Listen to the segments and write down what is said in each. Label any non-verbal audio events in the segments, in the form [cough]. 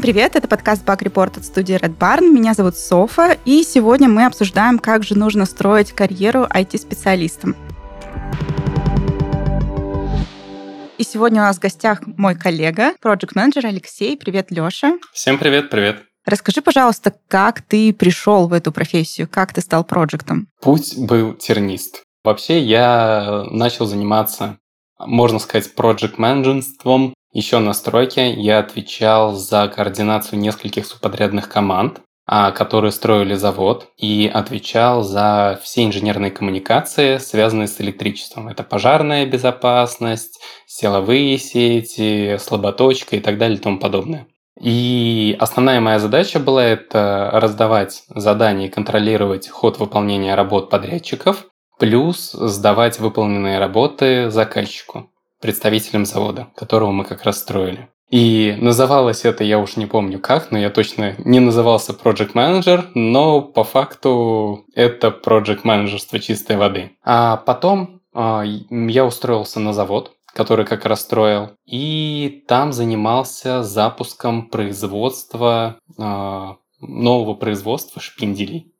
Всем привет, это подкаст Bug Report от студии Red Barn. Меня зовут Софа, и сегодня мы обсуждаем, как же нужно строить карьеру IT-специалистам. И сегодня у нас в гостях мой коллега, проект менеджер Алексей. Привет, Леша. Всем привет, привет. Расскажи, пожалуйста, как ты пришел в эту профессию, как ты стал проектом? Путь был тернист. Вообще я начал заниматься, можно сказать, проект менеджерством еще на стройке. Я отвечал за координацию нескольких субподрядных команд, а, которые строили завод, и отвечал за все инженерные коммуникации, связанные с электричеством. Это пожарная безопасность, силовые сети, слаботочка и так далее и тому подобное. И основная моя задача была это раздавать задания и контролировать ход выполнения работ подрядчиков, плюс сдавать выполненные работы заказчику, представителям завода, которого мы как раз строили. И называлось это, я уж не помню как, но я точно не назывался Project Manager, но по факту это Project менеджерство чистой воды. А потом э, я устроился на завод, который как раз строил, и там занимался запуском производства, э, нового производства шпинделей,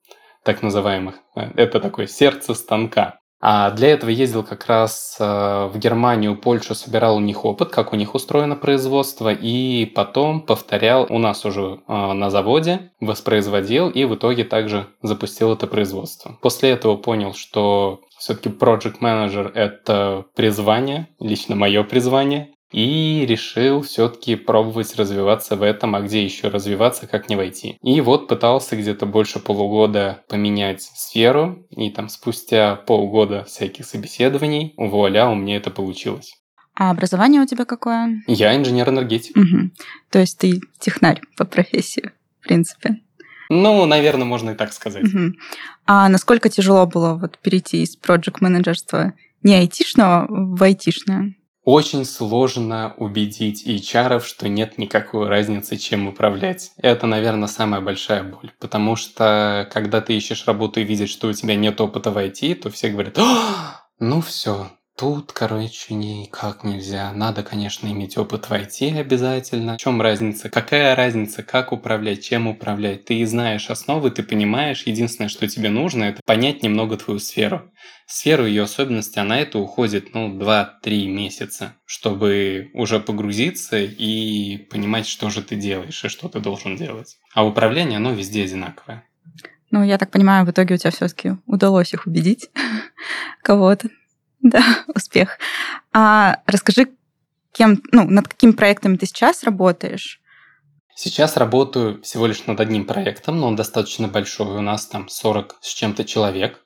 так называемых. Это такое сердце станка. А для этого ездил как раз э, в Германию, Польшу, собирал у них опыт, как у них устроено производство, и потом повторял у нас уже э, на заводе, воспроизводил и в итоге также запустил это производство. После этого понял, что все-таки project manager это призвание, лично мое призвание, и решил все-таки пробовать развиваться в этом, а где еще развиваться, как не войти. И вот пытался где-то больше полугода поменять сферу, и там спустя полгода всяких собеседований, вуаля, у меня это получилось. А образование у тебя какое? Я инженер-энергетик. Угу. То есть ты технарь по профессии, в принципе. Ну, наверное, можно и так сказать. Угу. А насколько тяжело было вот перейти из проект менеджерства не айтишного в айтишное? Очень сложно убедить HR, что нет никакой разницы, чем управлять. Это, наверное, самая большая боль. Потому что, когда ты ищешь работу и видишь, что у тебя нет опыта в IT, то все говорят, ну все, Тут, короче, никак нельзя. Надо, конечно, иметь опыт в IT обязательно. В чем разница? Какая разница, как управлять, чем управлять? Ты знаешь основы, ты понимаешь. Единственное, что тебе нужно, это понять немного твою сферу. Сферу ее особенности, а на это уходит, ну, 2-3 месяца, чтобы уже погрузиться и понимать, что же ты делаешь и что ты должен делать. А управление, оно везде одинаковое. Ну, я так понимаю, в итоге у тебя все-таки удалось их убедить [laughs] кого-то. [laughs] Да, успех. А расскажи, кем, ну, над какими проектами ты сейчас работаешь? Сейчас работаю всего лишь над одним проектом, но он достаточно большой. У нас там 40 с чем-то человек.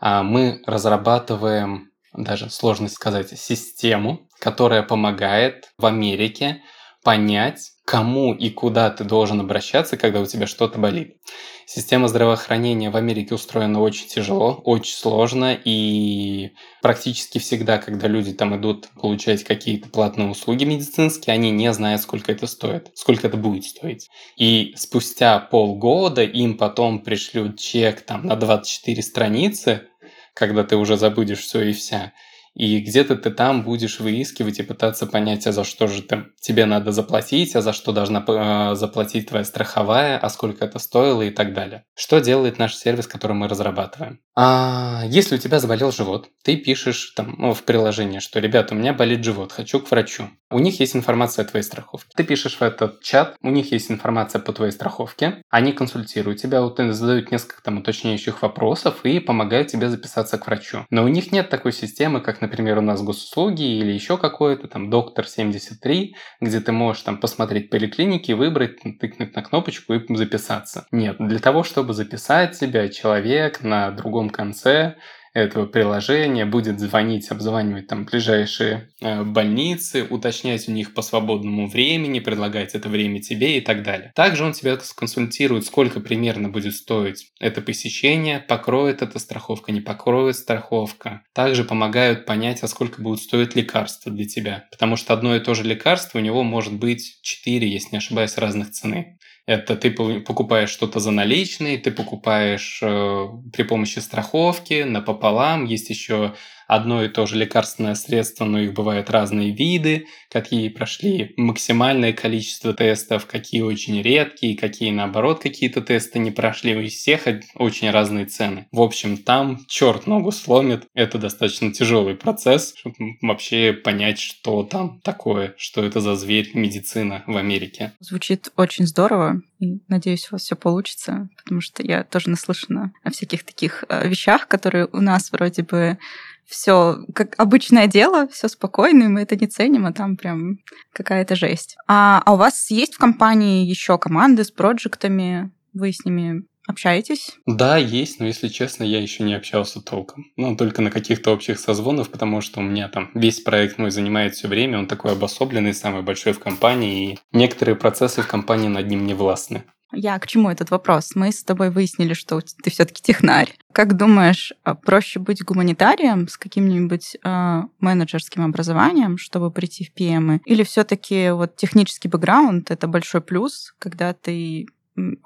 А мы разрабатываем, даже сложно сказать, систему, которая помогает в Америке понять, кому и куда ты должен обращаться, когда у тебя что-то болит. Система здравоохранения в Америке устроена очень тяжело, очень сложно, и практически всегда, когда люди там идут получать какие-то платные услуги медицинские, они не знают, сколько это стоит, сколько это будет стоить. И спустя полгода им потом пришлют чек там на 24 страницы, когда ты уже забудешь все и вся, и где-то ты там будешь выискивать и пытаться понять, а за что же ты, тебе надо заплатить, а за что должна э, заплатить твоя страховая, а сколько это стоило и так далее. Что делает наш сервис, который мы разрабатываем? А, если у тебя заболел живот, ты пишешь там ну, в приложении, что, ребята, у меня болит живот, хочу к врачу. У них есть информация о твоей страховке. Ты пишешь в этот чат, у них есть информация по твоей страховке, они консультируют тебя, вот, задают несколько там уточняющих вопросов и помогают тебе записаться к врачу. Но у них нет такой системы, как, например, у нас госуслуги или еще какой-то там доктор 73, где ты можешь там посмотреть поликлиники, выбрать, тыкнуть на кнопочку и записаться. Нет, для того, чтобы записать себя, человек на другом конце этого приложения будет звонить, обзванивать там ближайшие э, больницы, уточнять у них по свободному времени, предлагать это время тебе и так далее. Также он тебя сконсультирует, сколько примерно будет стоить это посещение, покроет эта страховка, не покроет страховка. Также помогают понять, а сколько будет стоить лекарство для тебя. Потому что одно и то же лекарство у него может быть 4, если не ошибаюсь, разных цены. Это ты покупаешь что-то за наличные, ты покупаешь э, при помощи страховки напополам. Есть еще одно и то же лекарственное средство, но их бывают разные виды, какие прошли максимальное количество тестов, какие очень редкие, какие наоборот какие-то тесты не прошли. У всех очень разные цены. В общем, там черт ногу сломит. Это достаточно тяжелый процесс, чтобы вообще понять, что там такое, что это за зверь медицина в Америке. Звучит очень здорово. Надеюсь, у вас все получится, потому что я тоже наслышана о всяких таких э, вещах, которые у нас вроде бы все как обычное дело, все спокойно, и мы это не ценим, а там прям какая-то жесть. А, а у вас есть в компании еще команды с проектами? Вы с ними Общаетесь? Да, есть, но если честно, я еще не общался толком. Ну, только на каких-то общих созвонах, потому что у меня там весь проект мой занимает все время, он такой обособленный, самый большой в компании, и некоторые процессы в компании над ним не властны. Я к чему этот вопрос? Мы с тобой выяснили, что ты все-таки технарь. Как думаешь, а проще быть гуманитарием с каким-нибудь э, менеджерским образованием, чтобы прийти в PM? Или все-таки вот технический бэкграунд это большой плюс, когда ты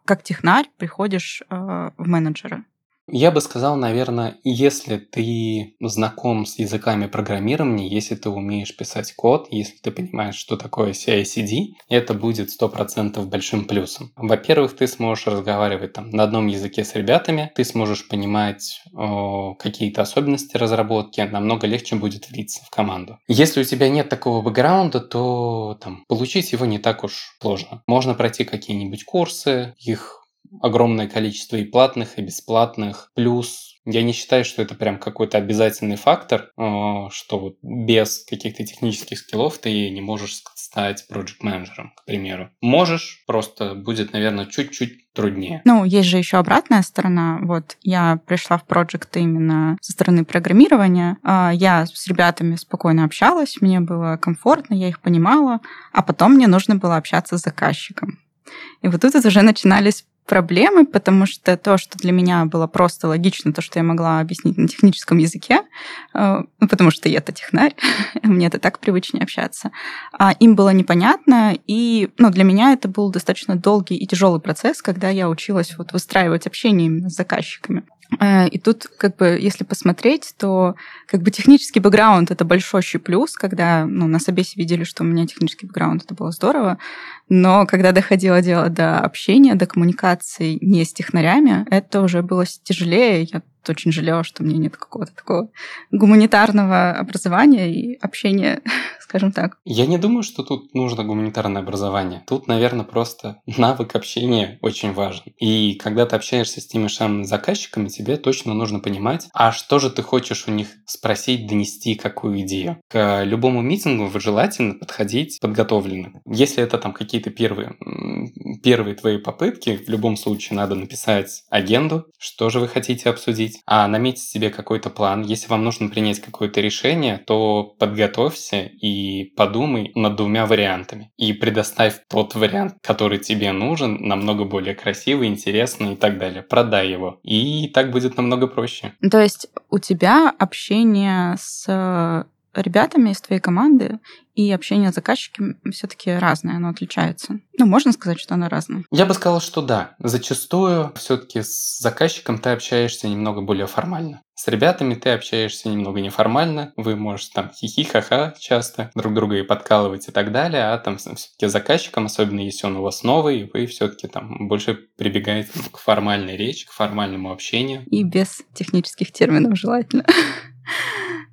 как технарь приходишь э, в менеджера? Я бы сказал, наверное, если ты знаком с языками программирования, если ты умеешь писать код, если ты понимаешь, что такое CI-CD, это будет 100% большим плюсом. Во-первых, ты сможешь разговаривать там на одном языке с ребятами, ты сможешь понимать какие-то особенности разработки, намного легче будет влиться в команду. Если у тебя нет такого бэкграунда, то там, получить его не так уж сложно. Можно пройти какие-нибудь курсы, их огромное количество и платных, и бесплатных. Плюс я не считаю, что это прям какой-то обязательный фактор, э, что вот без каких-то технических скиллов ты не можешь стать проект менеджером к примеру. Можешь, просто будет, наверное, чуть-чуть труднее. Ну, есть же еще обратная сторона. Вот я пришла в проект именно со стороны программирования. А, я с ребятами спокойно общалась, мне было комфортно, я их понимала, а потом мне нужно было общаться с заказчиком. И вот тут уже начинались проблемы, потому что то, что для меня было просто логично, то, что я могла объяснить на техническом языке, э, ну, потому что я-то технарь, [laughs] мне это так привычнее общаться, а им было непонятно, и ну, для меня это был достаточно долгий и тяжелый процесс, когда я училась вот выстраивать общение именно с заказчиками. Э, и тут, как бы, если посмотреть, то как бы технический бэкграунд это большущий плюс, когда ну, на собесе видели, что у меня технический бэкграунд, это было здорово. Но когда доходило дело до общения, до коммуникации не с технарями, это уже было тяжелее. Я очень жалела, что у меня нет какого-то такого гуманитарного образования и общения, скажем так. Я не думаю, что тут нужно гуманитарное образование. Тут, наверное, просто [laughs] навык общения очень важен. И когда ты общаешься с теми самыми заказчиками, тебе точно нужно понимать, а что же ты хочешь у них спросить, донести, какую идею. К любому митингу желательно подходить подготовленным. Если это там какие-то первые, первые твои попытки, в любом случае надо написать агенду, что же вы хотите обсудить, а наметить себе какой-то план. Если вам нужно принять какое-то решение, то подготовься и подумай над двумя вариантами. И предоставь тот вариант, который тебе нужен, намного более красивый, интересный и так далее. Продай его. И так будет намного проще. То есть у тебя общение с ребятами из твоей команды и общение с заказчиками все-таки разное, оно отличается. Ну, можно сказать, что оно разное. Я бы сказал, что да. Зачастую все-таки с заказчиком ты общаешься немного более формально. С ребятами ты общаешься немного неформально, вы можете там хихи-ха-ха часто друг друга и подкалывать и так далее, а там все-таки заказчиком, особенно если он у вас новый, вы все-таки там больше прибегаете к формальной речи, к формальному общению. И без технических терминов желательно. [laughs]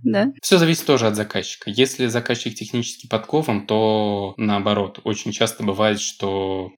Да. Все зависит тоже от заказчика. Если заказчик технически подкован, то наоборот. Очень часто бывает, что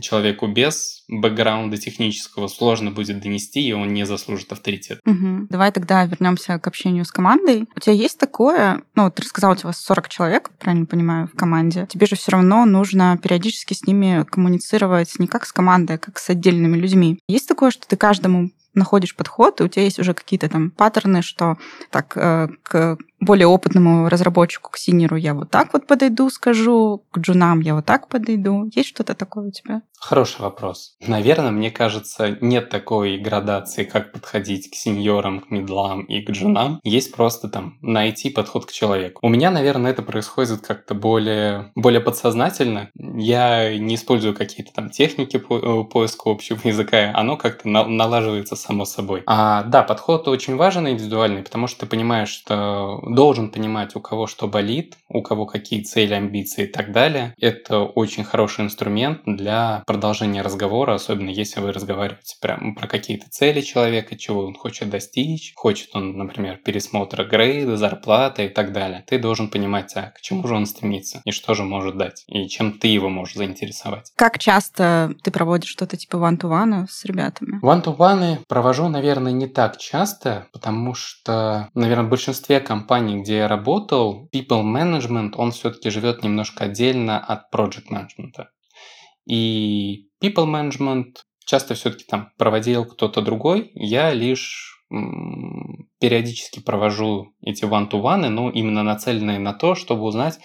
человеку без бэкграунда технического сложно будет донести, и он не заслужит авторитет. Угу. Давай тогда вернемся к общению с командой. У тебя есть такое, ну, ты рассказал, у тебя 40 человек, правильно понимаю, в команде. Тебе же все равно нужно периодически с ними коммуницировать не как с командой, а как с отдельными людьми. Есть такое, что ты каждому находишь подход, и у тебя есть уже какие-то там паттерны, что так, э, к более опытному разработчику, к синеру я вот так вот подойду, скажу, к джунам я вот так подойду. Есть что-то такое у тебя? Хороший вопрос. Наверное, мне кажется, нет такой градации, как подходить к сеньорам, к медлам и к джунам. Есть просто там найти подход к человеку. У меня, наверное, это происходит как-то более, более подсознательно. Я не использую какие-то там техники по э, поиска общего языка. Оно как-то налаживается само собой. А, да, подход очень важен и индивидуальный, потому что ты понимаешь, что должен понимать, у кого что болит, у кого какие цели, амбиции и так далее. Это очень хороший инструмент для продолжения разговора, особенно если вы разговариваете прямо про какие-то цели человека, чего он хочет достичь, хочет он, например, пересмотра грейда, зарплаты и так далее. Ты должен понимать, а к чему же он стремится и что же может дать, и чем ты его можешь заинтересовать. Как часто ты проводишь что-то типа one-to-one с ребятами? One-to-one провожу, наверное, не так часто, потому что, наверное, в большинстве компаний, где я работал, people management, он все-таки живет немножко отдельно от project management. И people management часто все-таки там проводил кто-то другой, я лишь периодически провожу эти one-to-one, но именно нацеленные на то, чтобы узнать,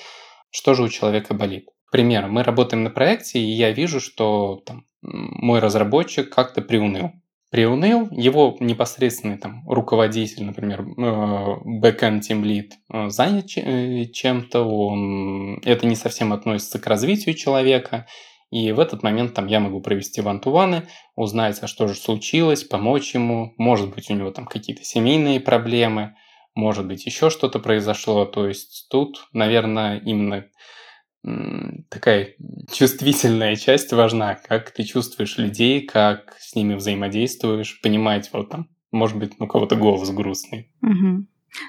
что же у человека болит. К примеру, мы работаем на проекте, и я вижу, что там, мой разработчик как-то приуныл. Приуныл, его непосредственный там, руководитель, например, backend team lead э, занят э, чем-то, он... это не совсем относится к развитию человека, и в этот момент там я могу провести вантуваны, узнать, а что же случилось, помочь ему. Может быть, у него там какие-то семейные проблемы, может быть, еще что-то произошло. То есть тут, наверное, именно такая чувствительная часть важна, как ты чувствуешь людей, как с ними взаимодействуешь, понимать, вот там, может быть, у кого-то голос грустный. Угу.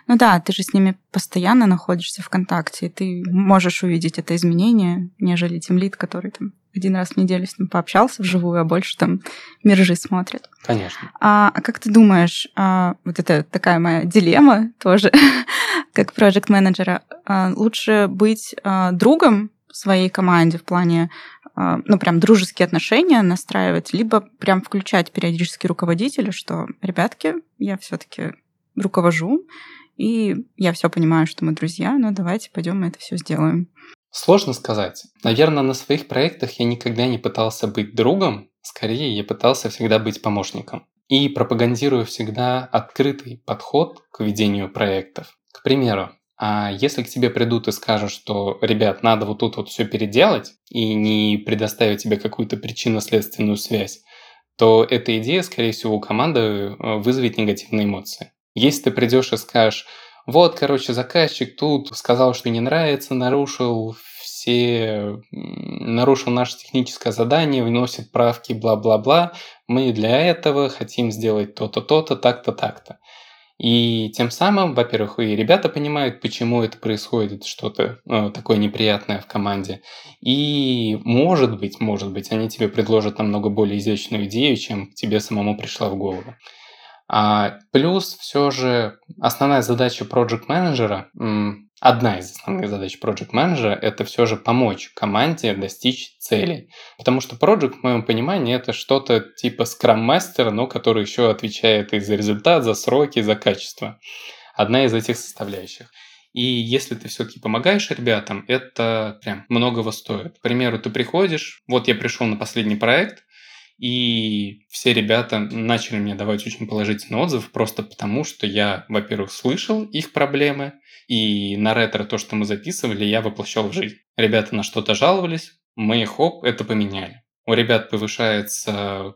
Ну да, ты же с ними постоянно находишься в контакте, и ты можешь увидеть это изменение, нежели тем лид, который там один раз в неделю с ним пообщался вживую, а больше там миражи смотрит. Конечно. А, а как ты думаешь, а, вот это такая моя дилемма тоже, [laughs] как проект менеджера а, лучше быть а, другом своей команде в плане а, ну, прям дружеские отношения настраивать, либо прям включать периодически руководителя, что, ребятки, я все таки руковожу, и я все понимаю, что мы друзья, но давайте пойдем мы это все сделаем. Сложно сказать. Наверное, на своих проектах я никогда не пытался быть другом, скорее я пытался всегда быть помощником. И пропагандирую всегда открытый подход к ведению проектов. К примеру, а если к тебе придут и скажут, что, ребят, надо вот тут вот все переделать, и не предоставить тебе какую-то причинно-следственную связь, то эта идея, скорее всего, у команды э, вызовет негативные эмоции. Если ты придешь и скажешь, вот, короче, заказчик тут сказал, что не нравится, нарушил все, нарушил наше техническое задание, вносит правки, бла-бла-бла. Мы для этого хотим сделать то-то, то-то, так-то, так-то. И тем самым, во-первых, и ребята понимают, почему это происходит, что-то э, такое неприятное в команде. И может быть, может быть, они тебе предложат намного более изящную идею, чем тебе самому пришла в голову. А, плюс все же основная задача project менеджера одна из основных задач project менеджера это все же помочь команде достичь целей. Потому что project, в моем понимании, это что-то типа Master, но который еще отвечает и за результат, за сроки, за качество. Одна из этих составляющих. И если ты все-таки помогаешь ребятам, это прям многого стоит. К примеру, ты приходишь, вот я пришел на последний проект, и все ребята начали мне давать очень положительный отзыв, просто потому, что я, во-первых, слышал их проблемы, и на ретро то, что мы записывали, я воплощал в жизнь. Ребята на что-то жаловались, мы, хоп, это поменяли. У ребят повышается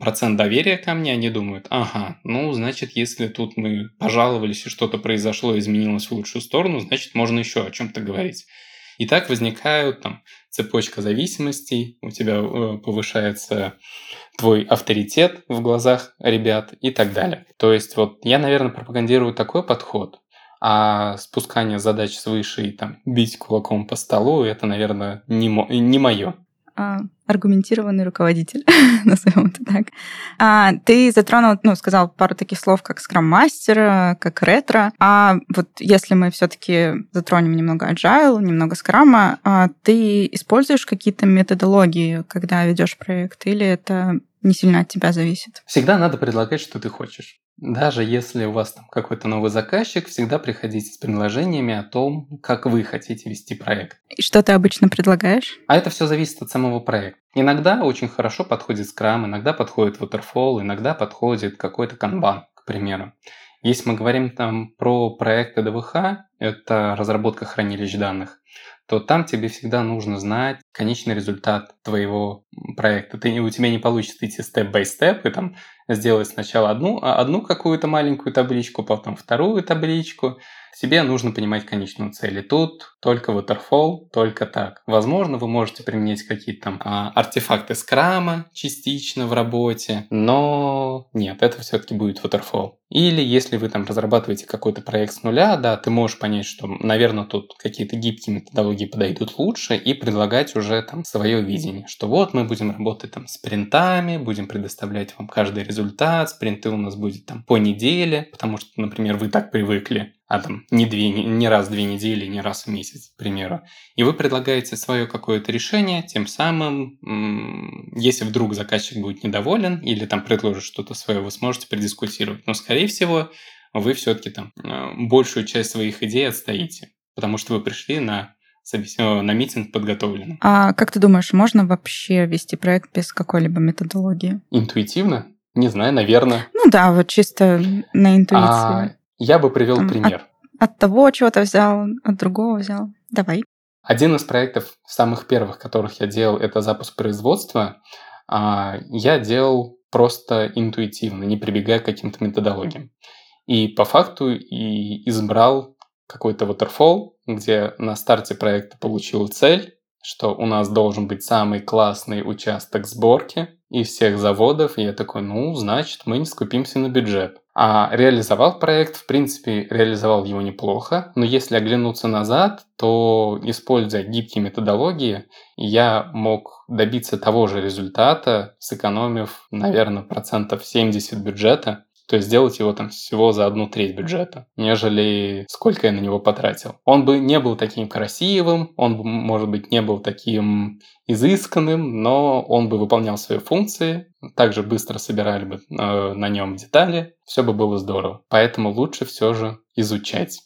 процент доверия ко мне, они думают, ага, ну, значит, если тут мы пожаловались и что-то произошло, изменилось в лучшую сторону, значит, можно еще о чем-то говорить. И так возникают там цепочка зависимостей, у тебя э, повышается твой авторитет в глазах ребят и так далее. То есть вот я, наверное, пропагандирую такой подход, а спускание задач свыше и там бить кулаком по столу, это, наверное, не, мо- не мое а, аргументированный руководитель, [laughs] назовем это так. А, ты затронул, ну, сказал пару таких слов, как скрам-мастер, как ретро. А вот если мы все таки затронем немного agile, немного скрама, ты используешь какие-то методологии, когда ведешь проект, или это не сильно от тебя зависит? Всегда надо предлагать, что ты хочешь. Даже если у вас там какой-то новый заказчик, всегда приходите с предложениями о том, как вы хотите вести проект. И что ты обычно предлагаешь? А это все зависит от самого проекта. Иногда очень хорошо подходит Scrum, иногда подходит Waterfall, иногда подходит какой-то Kanban, к примеру. Если мы говорим там про проекты ДВХ, это разработка хранилищ данных, то там тебе всегда нужно знать конечный результат твоего проекта. Ты, у тебя не получится идти степ-бай-степ и там сделать сначала одну, а, одну какую-то маленькую табличку, потом вторую табличку, Тебе нужно понимать конечную цель. И тут только waterfall, только так. Возможно, вы можете применять какие-то там а, артефакты скрама частично в работе, но нет, это все-таки будет waterfall. Или если вы там разрабатываете какой-то проект с нуля, да, ты можешь понять, что, наверное, тут какие-то гибкие методологии подойдут лучше и предлагать уже там свое видение, что вот мы будем работать там с принтами, будем предоставлять вам каждый результат, спринты у нас будет там по неделе, потому что, например, вы так привыкли, а там не, две, не раз в две недели, не раз в месяц, к примеру. И вы предлагаете свое какое-то решение, тем самым, если вдруг заказчик будет недоволен или там предложит что-то свое, вы сможете предискутировать. Но, скорее всего, вы все-таки там э, большую часть своих идей отстоите, потому что вы пришли на э, на митинг подготовленным. А как ты думаешь, можно вообще вести проект без какой-либо методологии? Интуитивно? Не знаю, наверное. Ну да, вот чисто на интуиции. А, я бы привел Там, пример. От, от того чего-то взял, от другого взял. Давай. Один из проектов, самых первых, которых я делал, это запуск производства. А, я делал просто интуитивно, не прибегая к каким-то методологиям. И по факту и избрал какой-то waterfall, где на старте проекта получил цель, что у нас должен быть самый классный участок сборки из всех заводов. И я такой, ну, значит, мы не скупимся на бюджет. А реализовал проект, в принципе, реализовал его неплохо, но если оглянуться назад, то, используя гибкие методологии, я мог добиться того же результата, сэкономив, наверное, процентов 70 бюджета, то есть сделать его там всего за одну треть бюджета, нежели сколько я на него потратил. Он бы не был таким красивым, он бы, может быть, не был таким изысканным, но он бы выполнял свои функции, также быстро собирали бы э, на нем детали, все бы было здорово. Поэтому лучше все же изучать.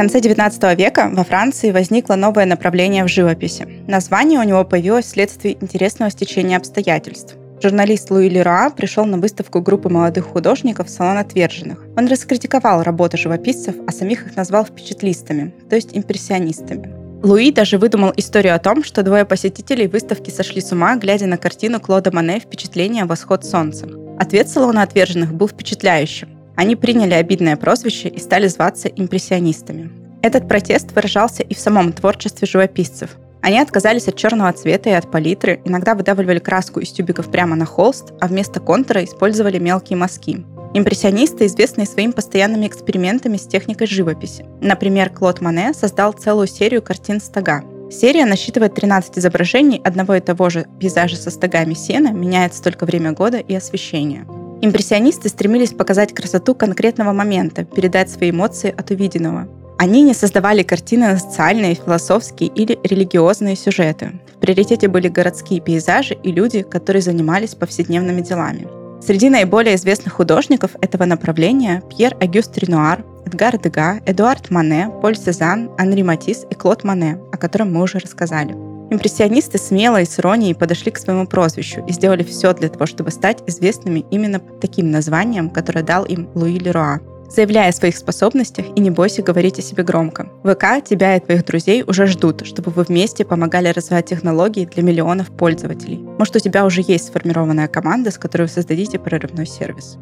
Конце XIX века во Франции возникло новое направление в живописи. Название у него появилось вследствие интересного стечения обстоятельств. Журналист Луи Леруа пришел на выставку группы молодых художников в салон отверженных. Он раскритиковал работы живописцев, а самих их назвал впечатлистами, то есть импрессионистами. Луи даже выдумал историю о том, что двое посетителей выставки сошли с ума, глядя на картину Клода Мане «Впечатление. Восход солнца». Ответ салона отверженных был впечатляющим. Они приняли обидное прозвище и стали зваться импрессионистами. Этот протест выражался и в самом творчестве живописцев. Они отказались от черного цвета и от палитры, иногда выдавливали краску из тюбиков прямо на холст, а вместо контура использовали мелкие мазки. Импрессионисты известны своими постоянными экспериментами с техникой живописи. Например, Клод Мане создал целую серию картин стога. Серия насчитывает 13 изображений одного и того же пейзажа со стогами сена, меняется только время года и освещение. Импрессионисты стремились показать красоту конкретного момента, передать свои эмоции от увиденного. Они не создавали картины на социальные, философские или религиозные сюжеты. В приоритете были городские пейзажи и люди, которые занимались повседневными делами. Среди наиболее известных художников этого направления Пьер Агюст Ренуар, Эдгар Дега, Эдуард Мане, Поль Сезанн, Анри Матис и Клод Мане, о котором мы уже рассказали. Импрессионисты смело и с иронией подошли к своему прозвищу и сделали все для того, чтобы стать известными именно таким названием, которое дал им Луи Леруа. Заявляя о своих способностях и не бойся говорить о себе громко. ВК тебя и твоих друзей уже ждут, чтобы вы вместе помогали развивать технологии для миллионов пользователей. Может, у тебя уже есть сформированная команда, с которой вы создадите прорывной сервис.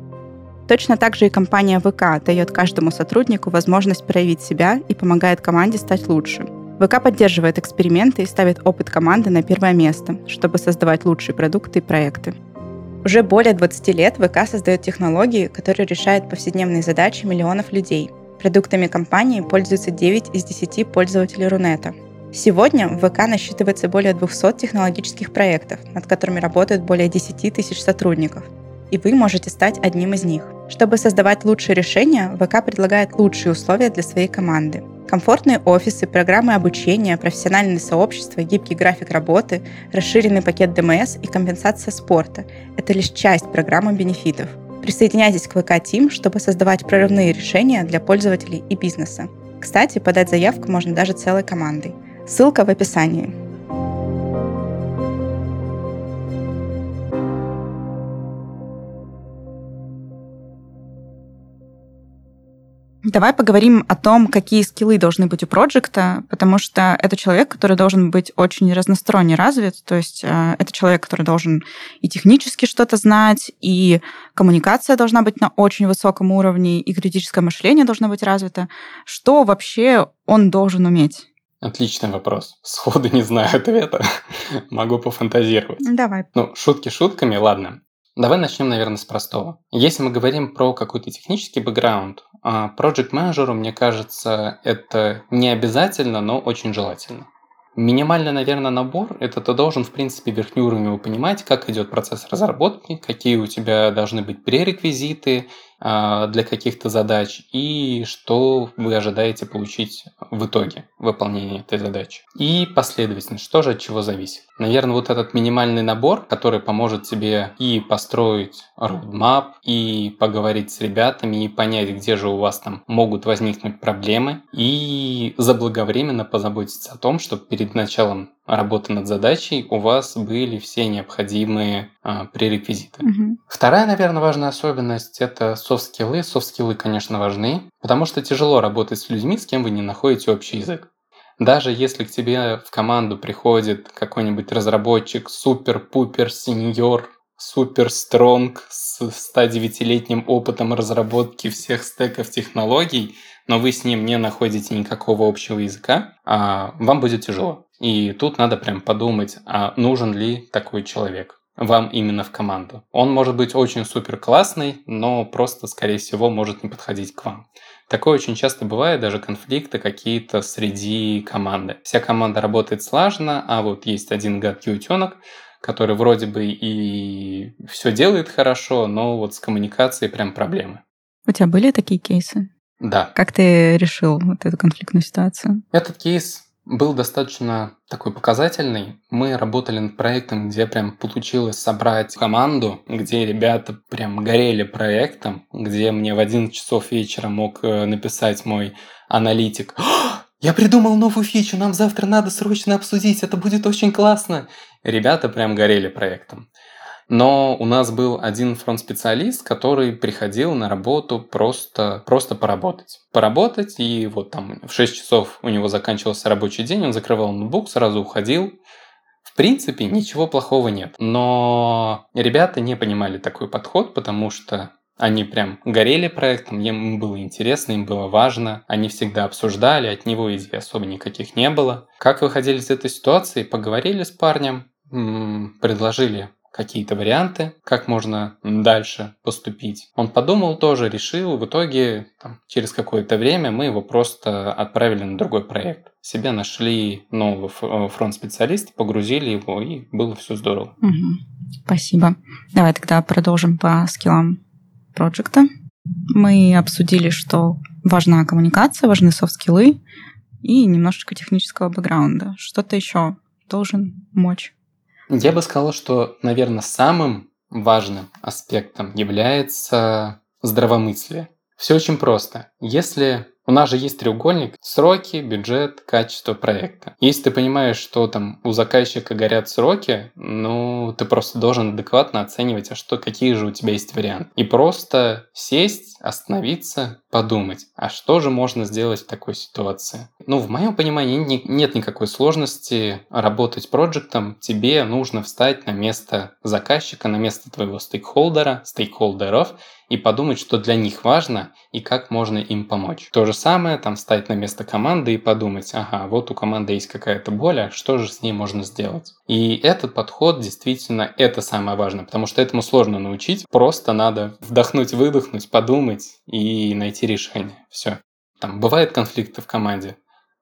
Точно так же и компания ВК дает каждому сотруднику возможность проявить себя и помогает команде стать лучше. ВК поддерживает эксперименты и ставит опыт команды на первое место, чтобы создавать лучшие продукты и проекты. Уже более 20 лет ВК создает технологии, которые решают повседневные задачи миллионов людей. Продуктами компании пользуются 9 из 10 пользователей Рунета. Сегодня в ВК насчитывается более 200 технологических проектов, над которыми работают более 10 тысяч сотрудников. И вы можете стать одним из них. Чтобы создавать лучшие решения, ВК предлагает лучшие условия для своей команды – Комфортные офисы, программы обучения, профессиональные сообщества, гибкий график работы, расширенный пакет ДМС и компенсация спорта – это лишь часть программы бенефитов. Присоединяйтесь к ВК Team, чтобы создавать прорывные решения для пользователей и бизнеса. Кстати, подать заявку можно даже целой командой. Ссылка в описании. Давай поговорим о том, какие скиллы должны быть у проекта, потому что это человек, который должен быть очень разносторонне развит, то есть э, это человек, который должен и технически что-то знать, и коммуникация должна быть на очень высоком уровне, и критическое мышление должно быть развито. Что вообще он должен уметь? Отличный вопрос. Сходу не знаю ответа. [laughs] Могу пофантазировать. Давай. Ну, шутки шутками, ладно. Давай начнем, наверное, с простого. Если мы говорим про какой-то технический бэкграунд, а, project менеджеру, мне кажется, это не обязательно, но очень желательно. Минимальный, наверное, набор – это ты должен, в принципе, верхнеуровнево понимать, как идет процесс разработки, какие у тебя должны быть пререквизиты, для каких-то задач и что вы ожидаете получить в итоге выполнения этой задачи. И последовательность, что же от чего зависит. Наверное, вот этот минимальный набор, который поможет тебе и построить roadmap, и поговорить с ребятами, и понять, где же у вас там могут возникнуть проблемы, и заблаговременно позаботиться о том, чтобы перед началом работы над задачей у вас были все необходимые а, пререквизиты. Угу. Вторая, наверное, важная особенность – это софт-скиллы. Софт-скиллы, конечно, важны, потому что тяжело работать с людьми, с кем вы не находите общий язык. Даже если к тебе в команду приходит какой-нибудь разработчик супер-пупер сеньор, супер стронг с 109-летним опытом разработки всех стеков технологий, но вы с ним не находите никакого общего языка, а вам будет тяжело. И тут надо прям подумать, а нужен ли такой человек вам именно в команду. Он может быть очень супер классный, но просто, скорее всего, может не подходить к вам. Такое очень часто бывает, даже конфликты какие-то среди команды. Вся команда работает слаженно, а вот есть один гадкий утенок, который вроде бы и все делает хорошо, но вот с коммуникацией прям проблемы. У тебя были такие кейсы? Да. Как ты решил вот эту конфликтную ситуацию? Этот кейс был достаточно такой показательный. Мы работали над проектом, где прям получилось собрать команду, где ребята прям горели проектом, где мне в 11 часов вечера мог э, написать мой аналитик. Я придумал новую фичу, нам завтра надо срочно обсудить, это будет очень классно. Ребята прям горели проектом. Но у нас был один фронт-специалист, который приходил на работу просто, просто поработать. Поработать, и вот там в 6 часов у него заканчивался рабочий день, он закрывал ноутбук, сразу уходил. В принципе, ничего плохого нет. Но ребята не понимали такой подход, потому что они прям горели проектом, им было интересно, им было важно, они всегда обсуждали, от него идей особо никаких не было. Как выходили из этой ситуации, поговорили с парнем, предложили какие-то варианты, как можно дальше поступить. Он подумал тоже, решил, в итоге там, через какое-то время мы его просто отправили на другой проект. Себе нашли нового э, фронт-специалиста, погрузили его, и было все здорово. Угу. Спасибо. Давай тогда продолжим по скиллам проекта. Мы обсудили, что важна коммуникация, важны софт-скиллы и немножечко технического бэкграунда. Что-то еще должен мочь. Я бы сказал, что, наверное, самым важным аспектом является здравомыслие. Все очень просто. Если у нас же есть треугольник сроки, бюджет, качество проекта. Если ты понимаешь, что там у заказчика горят сроки, ну, ты просто должен адекватно оценивать, а что, какие же у тебя есть варианты. И просто сесть, остановиться, подумать, а что же можно сделать в такой ситуации. Ну, в моем понимании нет никакой сложности работать проектом. Тебе нужно встать на место заказчика, на место твоего стейкхолдера, стейкхолдеров и подумать, что для них важно и как можно им помочь. То же самое, там встать на место команды и подумать, ага, вот у команды есть какая-то боль, а что же с ней можно сделать? И этот подход действительно это самое важное, потому что этому сложно научить, просто надо вдохнуть, выдохнуть, подумать и найти решение. Все. Там бывают конфликты в команде.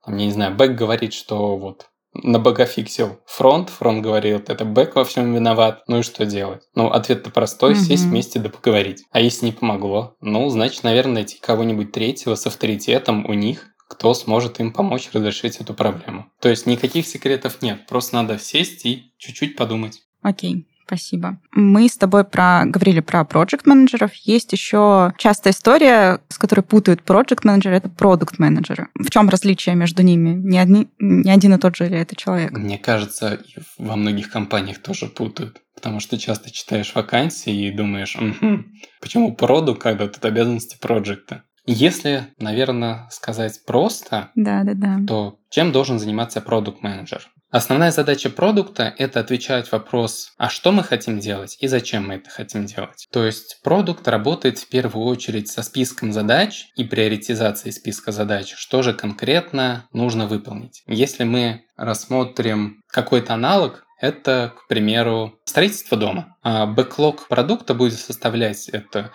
Там, я не знаю, Бэк говорит, что вот нафиксил фронт, фронт говорит, это бэк во всем виноват, ну и что делать? Ну, ответ-то простой, mm-hmm. сесть вместе да поговорить. А если не помогло, ну, значит, наверное, найти кого-нибудь третьего с авторитетом у них, кто сможет им помочь разрешить эту проблему. То есть никаких секретов нет, просто надо сесть и чуть-чуть подумать. Окей. Спасибо. Мы с тобой про, говорили про проект менеджеров Есть еще частая история, с которой путают проект менеджеры это продукт менеджеры В чем различие между ними? Не, одни, не один и тот же ли это человек? Мне кажется, во многих компаниях тоже путают. Потому что часто читаешь вакансии и думаешь, угу, почему продукт, когда тут обязанности проекта? Если, наверное, сказать просто, да, да, да. то чем должен заниматься продукт менеджер Основная задача продукта – это отвечать вопрос, а что мы хотим делать и зачем мы это хотим делать. То есть продукт работает в первую очередь со списком задач и приоритизацией списка задач, что же конкретно нужно выполнить. Если мы рассмотрим какой-то аналог, это, к примеру, строительство дома. А бэклог продукта будет составлять это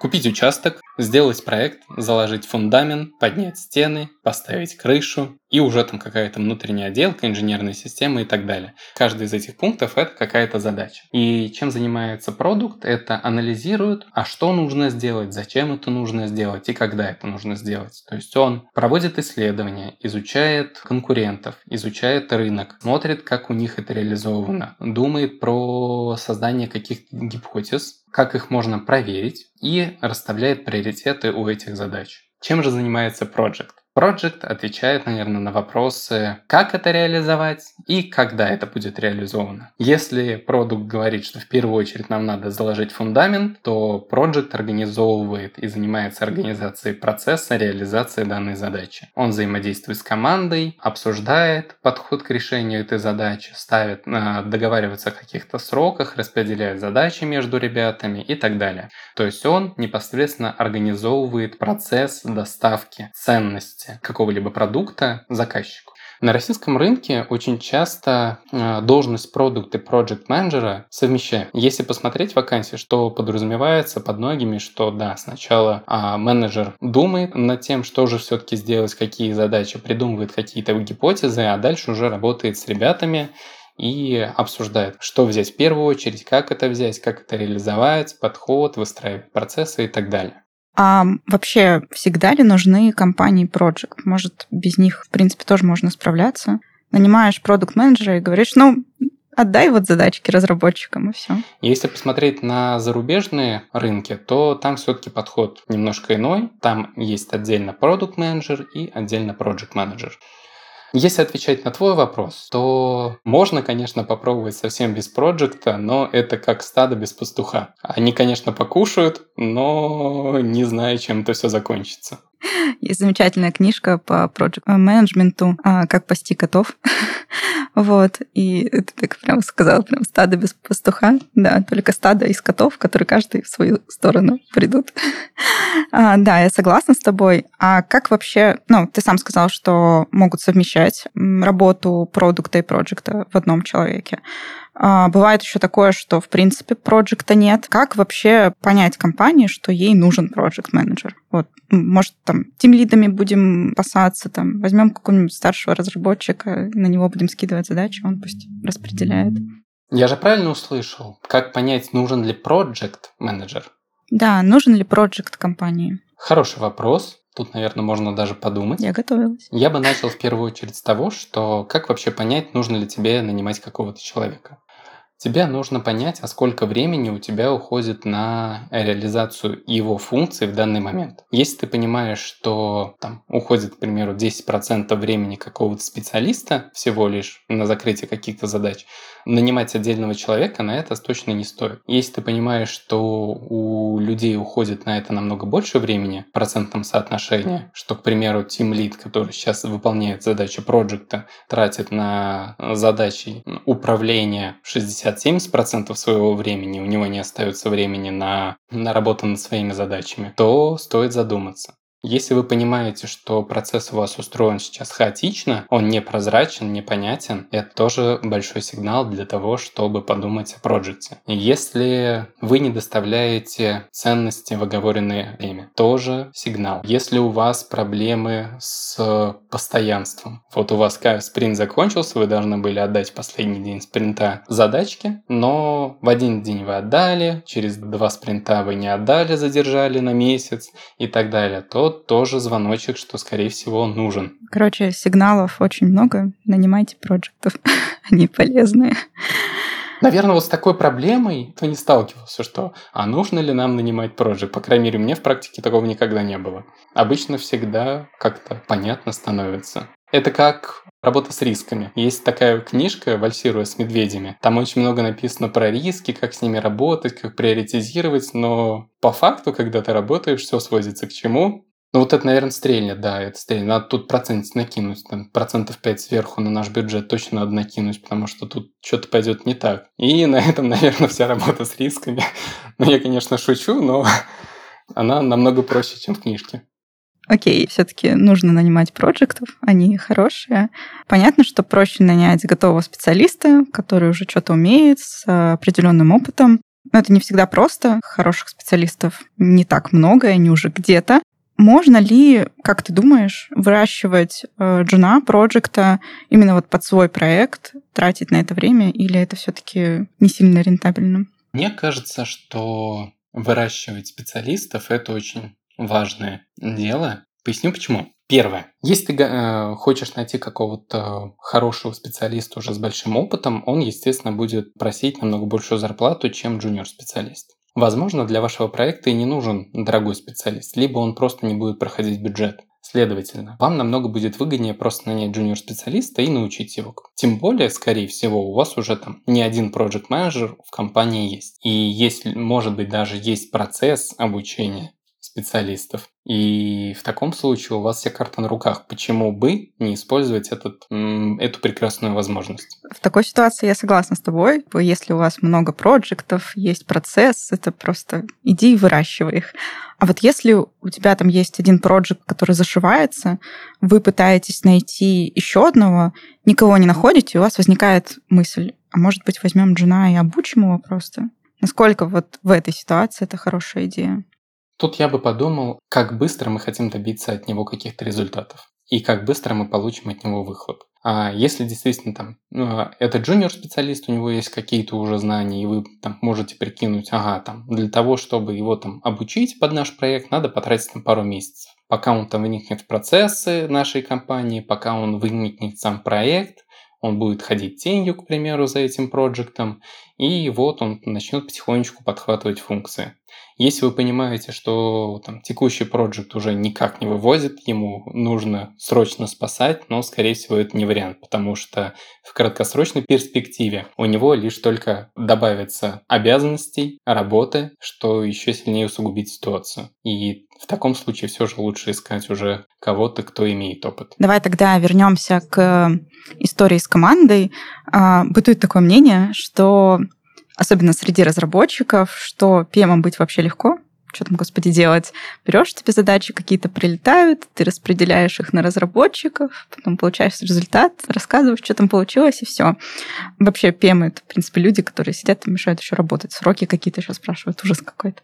купить участок, сделать проект, заложить фундамент, поднять стены, поставить крышу и уже там какая-то внутренняя отделка, инженерная система и так далее. Каждый из этих пунктов это какая-то задача. И чем занимается продукт, это анализирует, а что нужно сделать, зачем это нужно сделать и когда это нужно сделать. То есть он проводит исследования, изучает конкурентов, изучает рынок, смотрит, как у них это реализовано, думает про создание каких-то гипотез, как их можно проверить и расставляет приоритеты у этих задач. Чем же занимается Project? Project отвечает, наверное, на вопросы, как это реализовать и когда это будет реализовано. Если продукт говорит, что в первую очередь нам надо заложить фундамент, то Project организовывает и занимается организацией процесса реализации данной задачи. Он взаимодействует с командой, обсуждает подход к решению этой задачи, ставит, э, договаривается о каких-то сроках, распределяет задачи между ребятами и так далее. То есть он непосредственно организовывает процесс доставки ценностей ценности какого-либо продукта заказчику. На российском рынке очень часто э, должность продукт и проект менеджера совмещают. Если посмотреть вакансии, что подразумевается под многими, что да, сначала а, менеджер думает над тем, что же все-таки сделать, какие задачи, придумывает какие-то гипотезы, а дальше уже работает с ребятами и обсуждает, что взять в первую очередь, как это взять, как это реализовать, подход, выстраивать процессы и так далее. А вообще всегда ли нужны компании Project? Может, без них, в принципе, тоже можно справляться? Нанимаешь продукт менеджера и говоришь, ну, отдай вот задачки разработчикам и все. Если посмотреть на зарубежные рынки, то там все-таки подход немножко иной. Там есть отдельно продукт менеджер и отдельно project менеджер. Если отвечать на твой вопрос, то можно, конечно, попробовать совсем без проекта, но это как стадо без пастуха. Они, конечно, покушают, но не знаю, чем это все закончится. Есть замечательная книжка по проект менеджменту «Как пасти котов». Вот, и ты так прям сказал, прям стадо без пастуха, да, только стадо из котов, которые каждый в свою сторону придут. [laughs] а, да, я согласна с тобой. А как вообще, ну, ты сам сказал, что могут совмещать работу продукта и проекта в одном человеке. А, бывает еще такое, что, в принципе, проекта нет. Как вообще понять компании, что ей нужен проект менеджер? Вот, может, там, тем лидами будем пасаться, там, возьмем какого-нибудь старшего разработчика, на него будем скидывать задачи, он пусть распределяет. Я же правильно услышал, как понять, нужен ли проект менеджер? Да, нужен ли проект компании? Хороший вопрос. Тут, наверное, можно даже подумать. Я готовилась. Я бы начал в первую очередь с того, что как вообще понять, нужно ли тебе нанимать какого-то человека. Тебе нужно понять, а сколько времени у тебя уходит на реализацию его функций в данный момент. Если ты понимаешь, что там уходит, к примеру, 10% времени какого-то специалиста всего лишь на закрытие каких-то задач, нанимать отдельного человека на это точно не стоит. Если ты понимаешь, что у людей уходит на это намного больше времени в процентном соотношении, что, к примеру, Team Lead, который сейчас выполняет задачи проекта, тратит на задачи управления 60 60-70% своего времени, у него не остается времени на, на работу над своими задачами, то стоит задуматься. Если вы понимаете, что процесс у вас устроен сейчас хаотично, он непрозрачен, непонятен, это тоже большой сигнал для того, чтобы подумать о проекте. Если вы не доставляете ценности в оговоренное время, тоже сигнал. Если у вас проблемы с постоянством, вот у вас спринт закончился, вы должны были отдать последний день спринта задачки, но в один день вы отдали, через два спринта вы не отдали, задержали на месяц и так далее, то тоже звоночек, что, скорее всего, нужен. Короче, сигналов очень много. Нанимайте проектов. [laughs] Они полезные. Наверное, вот с такой проблемой ты не сталкивался, что а нужно ли нам нанимать проект? По крайней мере, мне в практике такого никогда не было. Обычно всегда как-то понятно становится. Это как Работа с рисками. Есть такая книжка «Вальсируя с медведями». Там очень много написано про риски, как с ними работать, как приоритизировать, но по факту, когда ты работаешь, все сводится к чему? Ну вот это, наверное, стрельнет, да, это стрельнет. Надо тут процент накинуть, там, процентов 5 сверху на наш бюджет точно надо накинуть, потому что тут что-то пойдет не так. И [laughs] на этом, наверное, вся работа с рисками. [laughs] Ну, я, конечно, шучу, но [laughs] она намного проще, чем в книжке. Окей, все-таки нужно нанимать проектов, они хорошие. Понятно, что проще нанять готового специалиста, который уже что-то умеет, с определенным опытом. Но это не всегда просто. Хороших специалистов не так много, они уже где-то. Можно ли, как ты думаешь, выращивать э, джуна проекта именно вот под свой проект, тратить на это время, или это все-таки не сильно рентабельно? Мне кажется, что выращивать специалистов это очень важное дело. Поясню почему. Первое. Если ты э, хочешь найти какого-то хорошего специалиста уже с большим опытом, он, естественно, будет просить намного большую зарплату, чем джуниор-специалист. Возможно, для вашего проекта и не нужен дорогой специалист, либо он просто не будет проходить бюджет. Следовательно, вам намного будет выгоднее просто нанять джуниор-специалиста и научить его. Тем более, скорее всего, у вас уже там не один проект менеджер в компании есть. И если, может быть, даже есть процесс обучения специалистов. И в таком случае у вас вся карта на руках. Почему бы не использовать этот, эту прекрасную возможность? В такой ситуации я согласна с тобой. Если у вас много проектов, есть процесс, это просто иди и выращивай их. А вот если у тебя там есть один проект, который зашивается, вы пытаетесь найти еще одного, никого не находите, у вас возникает мысль, а может быть возьмем Джина и обучим его просто? Насколько вот в этой ситуации это хорошая идея? Тут я бы подумал, как быстро мы хотим добиться от него каких-то результатов и как быстро мы получим от него выхлоп. А если действительно там ну, это джуниор-специалист, у него есть какие-то уже знания, и вы там можете прикинуть, ага, там для того, чтобы его там обучить под наш проект, надо потратить там пару месяцев. Пока он там вникнет в процессы нашей компании, пока он вникнет в сам проект, он будет ходить тенью, к примеру, за этим проектом, и вот он начнет потихонечку подхватывать функции. Если вы понимаете, что там, текущий проект уже никак не вывозит, ему нужно срочно спасать, но, скорее всего, это не вариант, потому что в краткосрочной перспективе у него лишь только добавится обязанностей, работы, что еще сильнее усугубит ситуацию. И в таком случае все же лучше искать уже кого-то, кто имеет опыт. Давай тогда вернемся к истории с командой. А, бытует такое мнение, что особенно среди разработчиков, что PM быть вообще легко, что там, господи, делать? Берешь тебе задачи, какие-то прилетают, ты распределяешь их на разработчиков, потом получаешь результат, рассказываешь, что там получилось, и все. Вообще, PM это, в принципе, люди, которые сидят и мешают еще работать. Сроки какие-то еще спрашивают, ужас какой-то.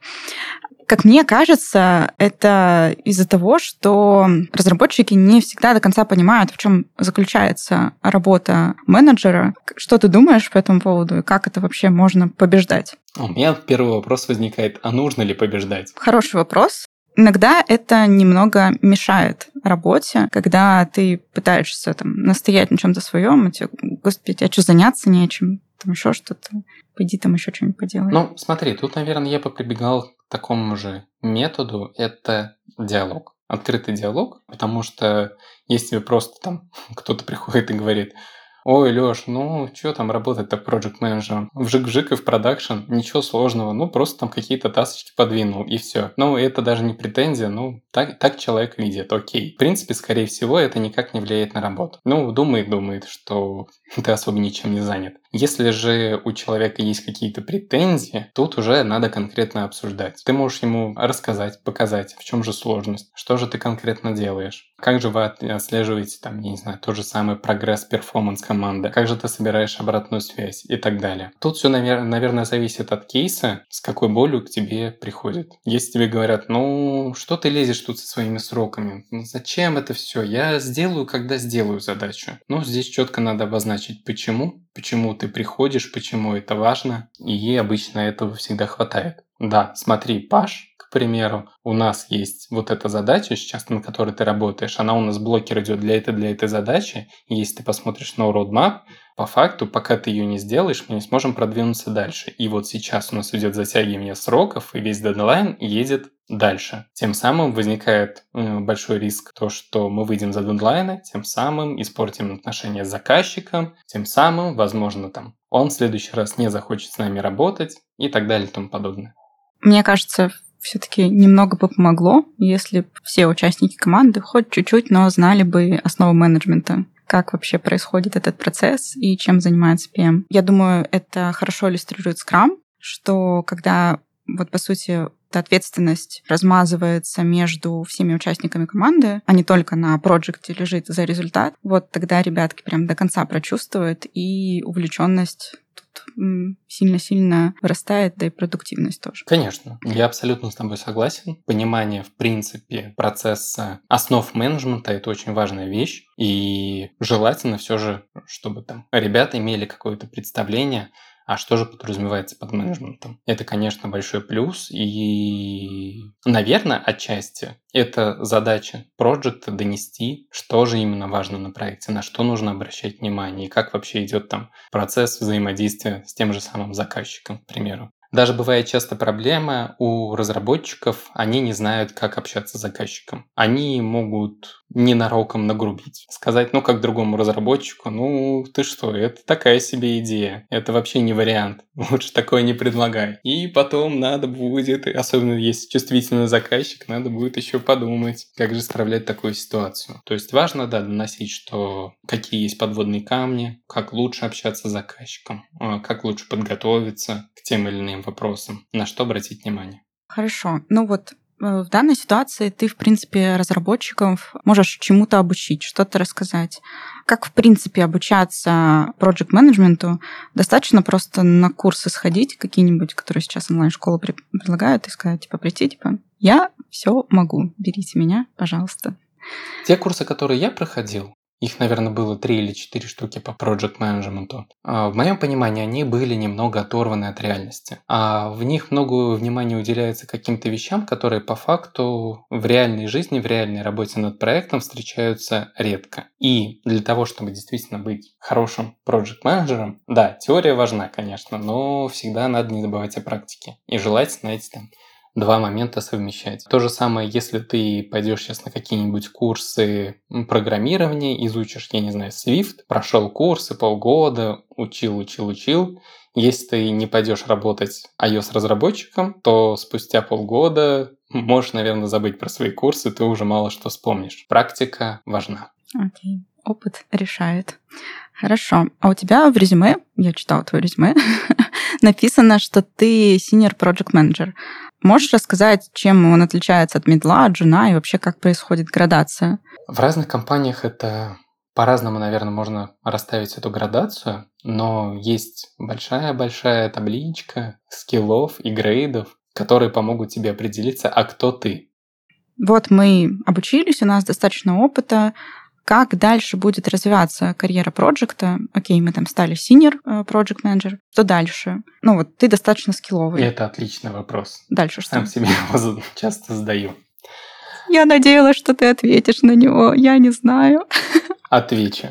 Как мне кажется, это из-за того, что разработчики не всегда до конца понимают, в чем заключается работа менеджера. Что ты думаешь по этому поводу и как это вообще можно побеждать? У меня первый вопрос возникает, а нужно ли побеждать? Хороший вопрос. Иногда это немного мешает работе, когда ты пытаешься там настоять на чем-то своем, и тебе, господи, а что заняться нечем, там еще что-то, пойди там еще что-нибудь поделай. Ну, смотри, тут, наверное, я бы прибегал такому же методу – это диалог. Открытый диалог, потому что если просто там [laughs] кто-то приходит и говорит, Ой, Лёш, ну что там работать так проект менеджером? Вжик-вжик и в продакшн, ничего сложного, ну просто там какие-то тасочки подвинул и все. Ну это даже не претензия, ну так, так человек видит, окей. В принципе, скорее всего, это никак не влияет на работу. Ну, думает, думает, что [laughs] ты особо ничем не занят. Если же у человека есть какие-то претензии, тут уже надо конкретно обсуждать. Ты можешь ему рассказать, показать, в чем же сложность, что же ты конкретно делаешь, как же вы отслеживаете, там, не знаю, тот же самый прогресс, performance команды, как же ты собираешь обратную связь и так далее. Тут все, наверное, зависит от кейса, с какой болью к тебе приходит. Если тебе говорят, ну, что ты лезешь тут со своими сроками, ну, зачем это все, я сделаю, когда сделаю задачу. Ну, здесь четко надо обозначить, почему, почему ты приходишь, почему это важно, и ей обычно этого всегда хватает. Да, смотри, Паш, к примеру, у нас есть вот эта задача сейчас, на которой ты работаешь, она у нас blocker идет для этой, для этой задачи. Если ты посмотришь на roadmap, по факту, пока ты ее не сделаешь, мы не сможем продвинуться дальше. И вот сейчас у нас идет затягивание сроков, и весь дедлайн едет дальше. Тем самым возникает э, большой риск то, что мы выйдем за дедлайны, тем самым испортим отношения с заказчиком, тем самым, возможно, там он в следующий раз не захочет с нами работать и так далее и тому подобное. Мне кажется, все-таки немного бы помогло, если все участники команды хоть чуть-чуть, но знали бы основу менеджмента как вообще происходит этот процесс и чем занимается PM. Я думаю, это хорошо иллюстрирует Scrum, что когда вот по сути эта ответственность размазывается между всеми участниками команды, а не только на проекте лежит за результат, вот тогда ребятки прям до конца прочувствуют, и увлеченность сильно-сильно вырастает, да и продуктивность тоже. Конечно, я абсолютно с тобой согласен. Понимание, в принципе, процесса основ менеджмента – это очень важная вещь. И желательно все же, чтобы там ребята имели какое-то представление а что же подразумевается под менеджментом? Это, конечно, большой плюс, и, наверное, отчасти это задача проекта донести, что же именно важно на проекте, на что нужно обращать внимание, и как вообще идет там процесс взаимодействия с тем же самым заказчиком, к примеру. Даже бывает часто проблема у разработчиков, они не знают, как общаться с заказчиком. Они могут ненароком нагрубить. Сказать, ну, как другому разработчику, ну, ты что, это такая себе идея. Это вообще не вариант. [laughs] Лучше такое не предлагай. И потом надо будет, особенно если чувствительный заказчик, надо будет еще подумать, как же справлять такую ситуацию. То есть важно, да, доносить, что какие есть подводные камни, как лучше общаться с заказчиком, а, как лучше подготовиться к тем или иным вопросам, на что обратить внимание. Хорошо. Ну вот Э, в данной ситуации ты, в принципе, разработчиков можешь чему-то обучить, что-то рассказать. Как, в принципе, обучаться проект менеджменту Достаточно просто на курсы сходить какие-нибудь, которые сейчас онлайн-школы предлагают, и сказать, типа, прийти, типа, я все могу, берите меня, пожалуйста. Те курсы, которые я проходил, их, наверное, было три или четыре штуки по project менеджменту. В моем понимании они были немного оторваны от реальности. А в них много внимания уделяется каким-то вещам, которые по факту в реальной жизни, в реальной работе над проектом встречаются редко. И для того, чтобы действительно быть хорошим project менеджером да, теория важна, конечно, но всегда надо не забывать о практике. И желательно эти там два момента совмещать. То же самое, если ты пойдешь сейчас на какие-нибудь курсы программирования, изучишь, я не знаю, Swift, прошел курсы полгода, учил, учил, учил. Если ты не пойдешь работать iOS-разработчиком, то спустя полгода можешь, наверное, забыть про свои курсы, ты уже мало что вспомнишь. Практика важна. Окей. Okay. Опыт решает. Хорошо. А у тебя в резюме, я читала твое резюме, [laughs] написано, что ты senior project manager. Можешь рассказать, чем он отличается от медла, от джуна и вообще как происходит градация? В разных компаниях это по-разному, наверное, можно расставить эту градацию, но есть большая-большая табличка скиллов и грейдов, которые помогут тебе определиться, а кто ты. Вот мы обучились, у нас достаточно опыта, как дальше будет развиваться карьера проекта? Окей, мы там стали senior э, project manager. Что дальше? Ну вот ты достаточно скилловый. Это отличный вопрос. Дальше что? Сам себе его часто задаю. Я надеялась, что ты ответишь на него. Я не знаю. [laughs] Отвечу.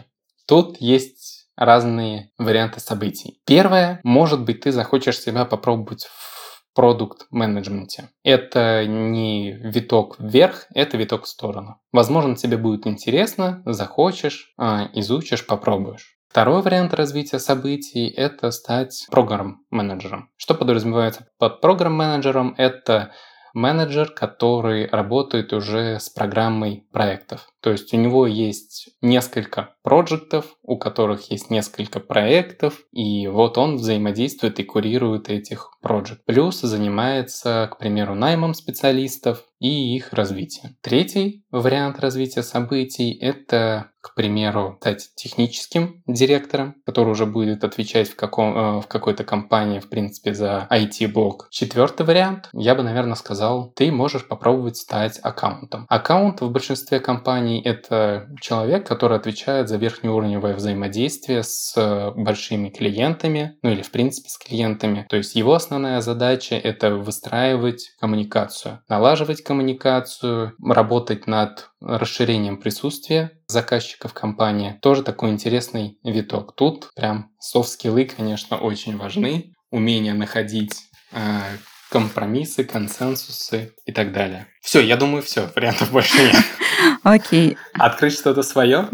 Тут есть разные варианты событий. Первое, может быть, ты захочешь себя попробовать в продукт-менеджменте. Это не виток вверх, это виток в сторону. Возможно, тебе будет интересно, захочешь, а, изучишь, попробуешь. Второй вариант развития событий – это стать программ-менеджером. Что подразумевается под программ-менеджером? Это менеджер, который работает уже с программой проектов. То есть у него есть несколько проектов, у которых есть несколько проектов, и вот он взаимодействует и курирует этих проектов. Плюс занимается, к примеру, наймом специалистов и их развитием. Третий вариант развития событий – это, к примеру, стать техническим директором, который уже будет отвечать в, каком, э, в какой-то компании, в принципе, за IT-блок. Четвертый вариант, я бы, наверное, сказал, ты можешь попробовать стать аккаунтом. Аккаунт в большинстве компаний – это человек, который отвечает за за верхнеуровневое взаимодействие с э, большими клиентами, ну или в принципе с клиентами. То есть его основная задача — это выстраивать коммуникацию, налаживать коммуникацию, работать над расширением присутствия заказчиков компании. Тоже такой интересный виток. Тут прям софт-скиллы, конечно, очень важны. Умение находить э, компромиссы, консенсусы и так далее. Все, я думаю, все, вариантов больше нет. Окей. Открыть что-то свое?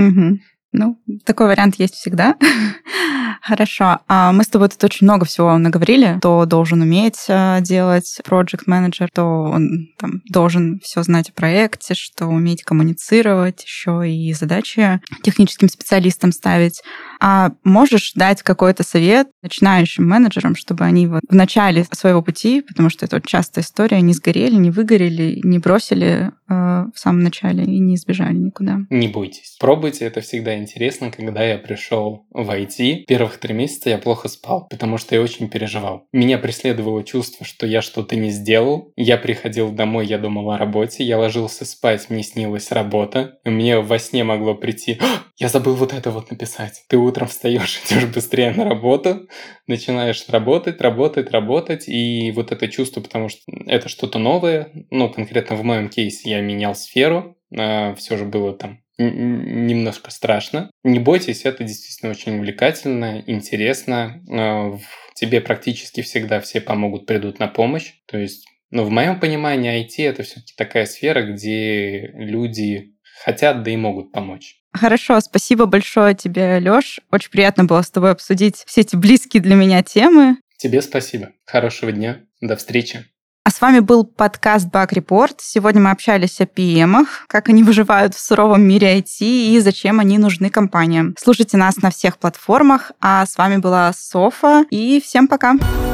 Ну, такой вариант есть всегда. [laughs] Хорошо. А мы с тобой тут очень много всего наговорили. Кто должен уметь э, делать project менеджер, то он там, должен все знать о проекте, что уметь коммуницировать, еще и задачи техническим специалистам ставить. А можешь дать какой-то совет начинающим менеджерам, чтобы они вот в начале своего пути, потому что это вот частая история, не сгорели, не выгорели, не бросили в самом начале и не избежали никуда? Не бойтесь. Пробуйте, это всегда интересно. Когда я пришел в IT, первых три месяца я плохо спал, потому что я очень переживал. Меня преследовало чувство, что я что-то не сделал. Я приходил домой, я думал о работе, я ложился спать, мне снилась работа. Мне во сне могло прийти, я забыл вот это вот написать. Ты утром встаешь, [laughs] идешь быстрее на работу, начинаешь работать, работать, работать, и вот это чувство, потому что это что-то новое, ну, конкретно в моем кейсе я менял сферу, а, все же было там немножко страшно. Не бойтесь, это действительно очень увлекательно, интересно. А, тебе практически всегда все помогут, придут на помощь. То есть, ну, в моем понимании IT это все-таки такая сфера, где люди хотят, да и могут помочь. Хорошо, спасибо большое тебе, Лёш. Очень приятно было с тобой обсудить все эти близкие для меня темы. Тебе спасибо. Хорошего дня. До встречи. А с вами был подкаст Bug Report. Сегодня мы общались о PM, как они выживают в суровом мире IT и зачем они нужны компаниям. Слушайте нас на всех платформах. А с вами была Софа. И всем пока. Пока.